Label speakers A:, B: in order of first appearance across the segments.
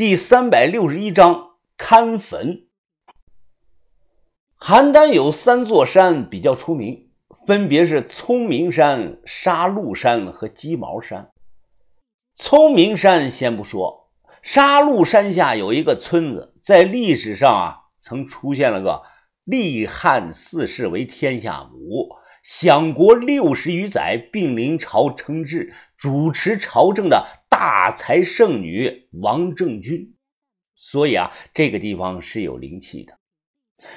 A: 第三百六十一章看坟。邯郸有三座山比较出名，分别是聪明山、杀戮山和鸡毛山。聪明山先不说，杀戮山下有一个村子，在历史上啊，曾出现了个立汉四世为天下母，享国六十余载，并临朝称制，主持朝政的。大才圣女王政君，所以啊，这个地方是有灵气的。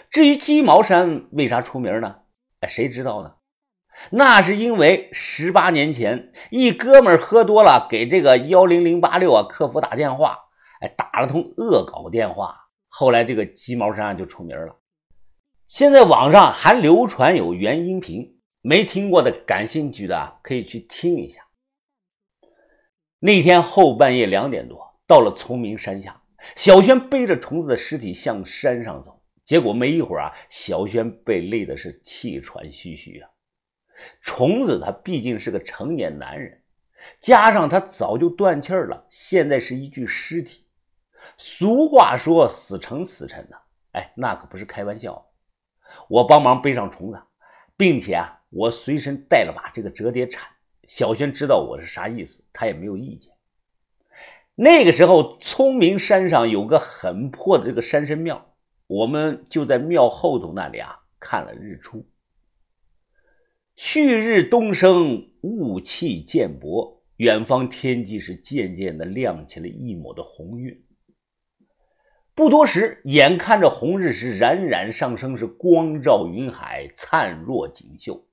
A: 至于鸡毛山为啥出名呢？哎，谁知道呢？那是因为十八年前，一哥们喝多了，给这个幺零零八六啊客服打电话，哎，打了通恶搞电话。后来这个鸡毛山就出名了。现在网上还流传有原音频，没听过的、感兴趣的可以去听一下。那天后半夜两点多，到了崇明山下，小轩背着虫子的尸体向山上走。结果没一会儿啊，小轩被累的是气喘吁吁啊。虫子他毕竟是个成年男人，加上他早就断气了，现在是一具尸体。俗话说“死成死沉”的，哎，那可不是开玩笑。我帮忙背上虫子，并且啊，我随身带了把这个折叠铲。小轩知道我是啥意思，他也没有意见。那个时候，聪明山上有个很破的这个山神庙，我们就在庙后头那里啊看了日出。旭日东升，雾气渐薄，远方天际是渐渐的亮起了一抹的红晕。不多时，眼看着红日是冉冉上升，是光照云海，灿若锦绣。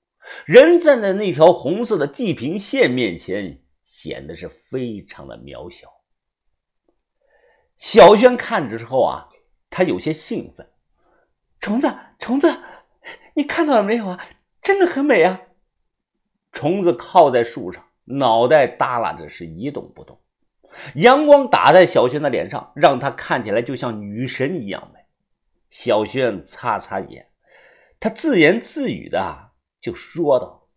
A: 人站在那条红色的地平线面前，显得是非常的渺小。小轩看着之后啊，他有些兴奋。虫子，虫子，你看到了没有啊？真的很美啊！虫子靠在树上，脑袋耷拉着，是一动不动。阳光打在小轩的脸上，让他看起来就像女神一样美。小轩擦擦眼，他自言自语的啊。就说道：“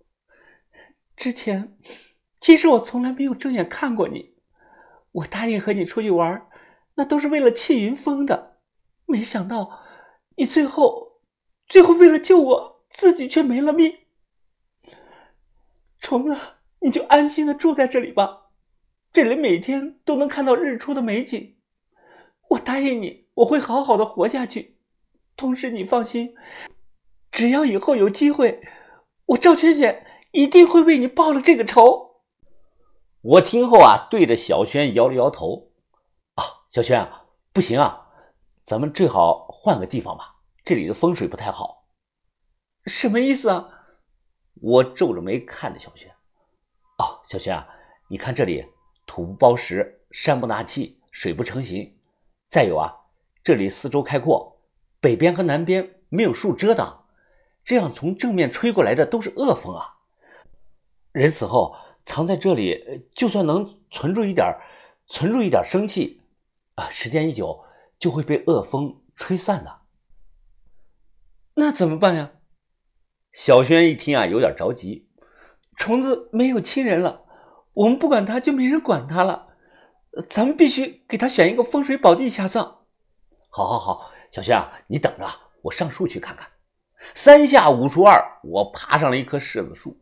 A: 之前其实我从来没有正眼看过你，我答应和你出去玩，那都是为了气云峰的。没想到你最后，最后为了救我自己却没了命。虫子，你就安心的住在这里吧，这里每天都能看到日出的美景。我答应你，我会好好的活下去。同时，你放心，只要以后有机会。”我赵萱萱一定会为你报了这个仇。我听后啊，对着小轩摇了摇头。啊，小轩啊，不行啊，咱们最好换个地方吧，这里的风水不太好。什么意思啊？我皱着眉看着小轩。哦，小轩啊，你看这里土不包石，山不纳气，水不成形。再有啊，这里四周开阔，北边和南边没有树遮挡。这样从正面吹过来的都是恶风啊！人死后藏在这里，就算能存住一点，存住一点生气，啊，时间一久就会被恶风吹散的。那怎么办呀？小轩一听啊，有点着急。虫子没有亲人了，我们不管它，就没人管它了。咱们必须给他选一个风水宝地下葬。好，好，好，小轩啊，你等着，我上树去看看。三下五除二，我爬上了一棵柿子树，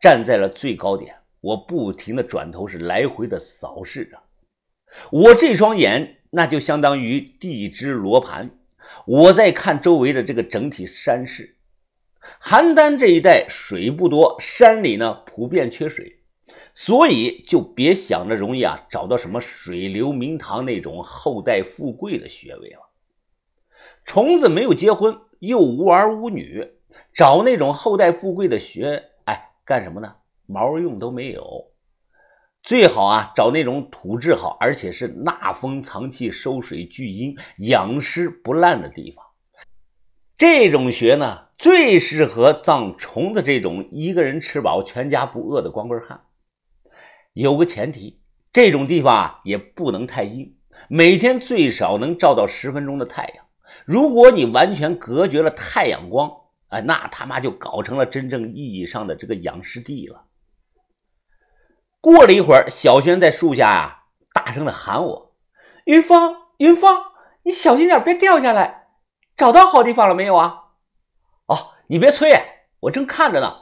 A: 站在了最高点。我不停的转头，是来回的扫视着。我这双眼，那就相当于地支罗盘。我在看周围的这个整体山势。邯郸这一带水不多，山里呢普遍缺水，所以就别想着容易啊找到什么水流明堂那种后代富贵的穴位了。虫子没有结婚。又无儿无女，找那种后代富贵的学，哎，干什么呢？毛用都没有。最好啊，找那种土质好，而且是纳风藏气、收水聚阴、养湿不烂的地方。这种穴呢，最适合葬虫子这种一个人吃饱全家不饿的光棍汉。有个前提，这种地方啊，也不能太阴，每天最少能照到十分钟的太阳。如果你完全隔绝了太阳光，哎，那他妈就搞成了真正意义上的这个养尸地了。过了一会儿，小轩在树下啊大声的喊我：“云峰，云峰，你小心点，别掉下来。找到好地方了没有啊？
B: 哦，你别催，我正看着呢。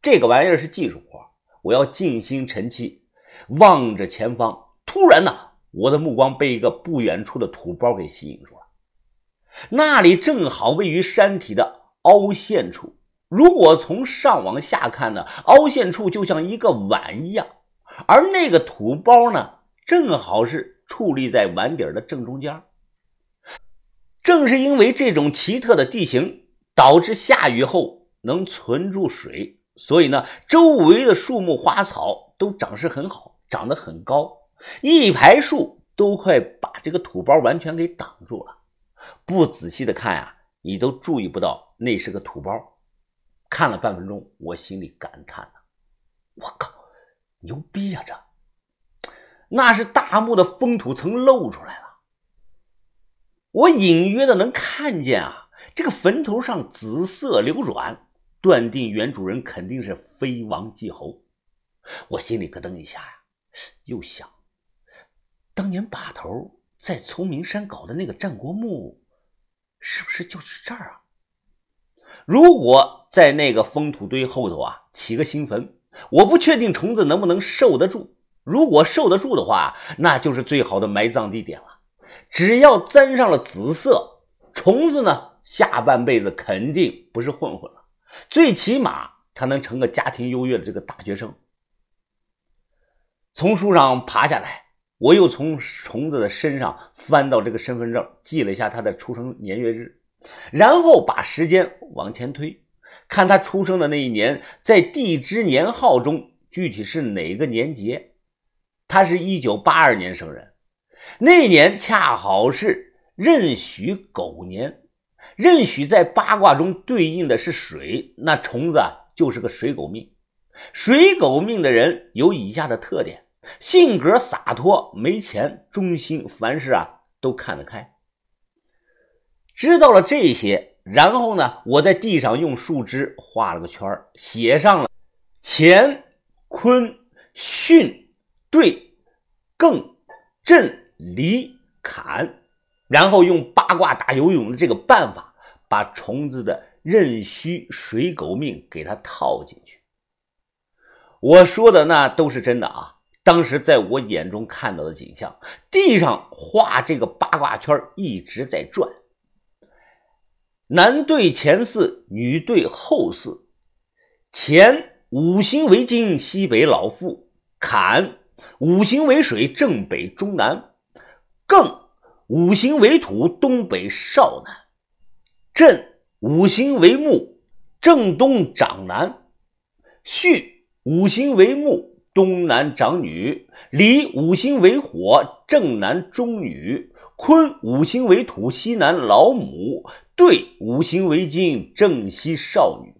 B: 这个玩意儿是技术活，我要静心沉气，望着前方。突然呢，我的目光被一个不远处的土包给吸引住了。那里正好位于山体的凹陷处。如果从上往下看呢，凹陷处就像一个碗一样，而那个土包呢，正好是矗立在碗底的正中间。正是因为这种奇特的地形，导致下雨后能存住水，所以呢，周围的树木花草都长势很好，长得很高，一排树都快把这个土包完全给挡住了。不仔细的看呀，你都注意不到那是个土包。看了半分钟，我心里感叹呢：“我靠，牛逼呀！这那是大墓的封土层露出来了。我隐约的能看见啊，这个坟头上紫色流转，断定原主人肯定是飞王即侯。我心里咯噔一下呀，又想，当年把头在聪明山搞的那个战国墓。”是不是就是这儿啊？如果在那个封土堆后头啊起个新坟，我不确定虫子能不能受得住。如果受得住的话，那就是最好的埋葬地点了。只要沾上了紫色，虫子呢下半辈子肯定不是混混了，最起码他能成个家庭优越的这个大学生。从树上爬下来。我又从虫子的身上翻到这个身份证，记了一下他的出生年月日，然后把时间往前推，看他出生的那一年在地支年号中具体是哪个年节。他是一九八二年生人，那年恰好是壬戌狗年，壬戌在八卦中对应的是水，那虫子就是个水狗命。水狗命的人有以下的特点。性格洒脱，没钱，忠心，凡事啊都看得开。知道了这些，然后呢，我在地上用树枝画了个圈写上了乾、坤、巽、兑、艮、震、离、坎，然后用八卦打游泳的这个办法，把虫子的壬戌水狗命给它套进去。我说的那都是真的啊。当时在我眼中看到的景象，地上画这个八卦圈一直在转，男对前四，女对后四。乾五行为金，西北老父；坎五行为水，正北中南；艮五行为土，东北少南；震五行为木，正东长南；巽五行为木。东南长女，离五行为火，正南中女；坤五行为土，西南老母；兑五行为金，正西少女。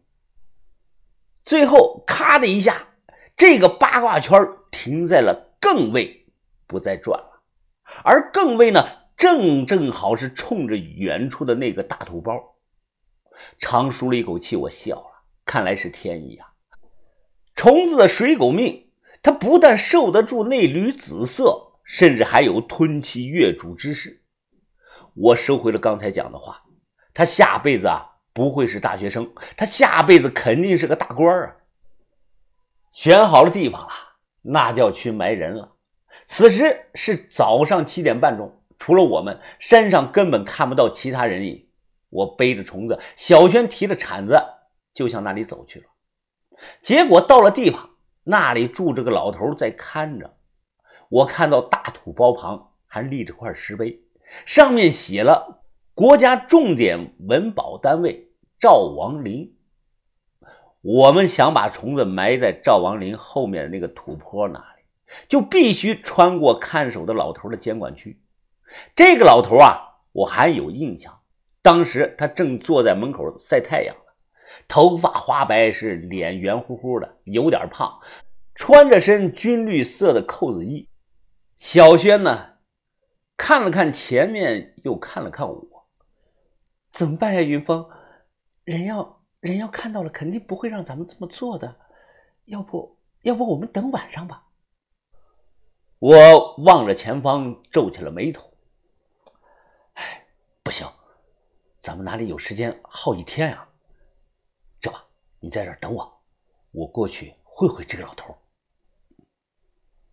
B: 最后，咔的一下，这个八卦圈停在了艮位，不再转了。而艮位呢，正正好是冲着远处的那个大土包。长舒了一口气，我笑了，看来是天意啊！虫子的水狗命。他不但受得住那缕紫色，甚至还有吞气月主之势。我收回了刚才讲的话，他下辈子啊不会是大学生，他下辈子肯定是个大官啊。选好了地方了，那就要去埋人了。此时是早上七点半钟，除了我们，山上根本看不到其他人影。我背着虫子，小轩提着铲子，就向那里走去了。结果到了地方。那里住着个老头在看着，我看到大土包旁还立着块石碑，上面写了“国家重点文保单位赵王陵”。我们想把虫子埋在赵王陵后面的那个土坡那里，就必须穿过看守的老头的监管区。这个老头啊，我还有印象，当时他正坐在门口晒太阳。头发花白，是脸圆乎乎的，有点胖，穿着身军绿色的扣子衣。小轩呢，看了看前面，又看了看我，
A: 怎么办呀？云峰，人要人要看到了，肯定不会让咱们这么做的。要不要不我们等晚上吧？
B: 我望着前方，皱起了眉头。哎，不行，咱们哪里有时间耗一天呀？你在这儿等我，我过去会会这个老头。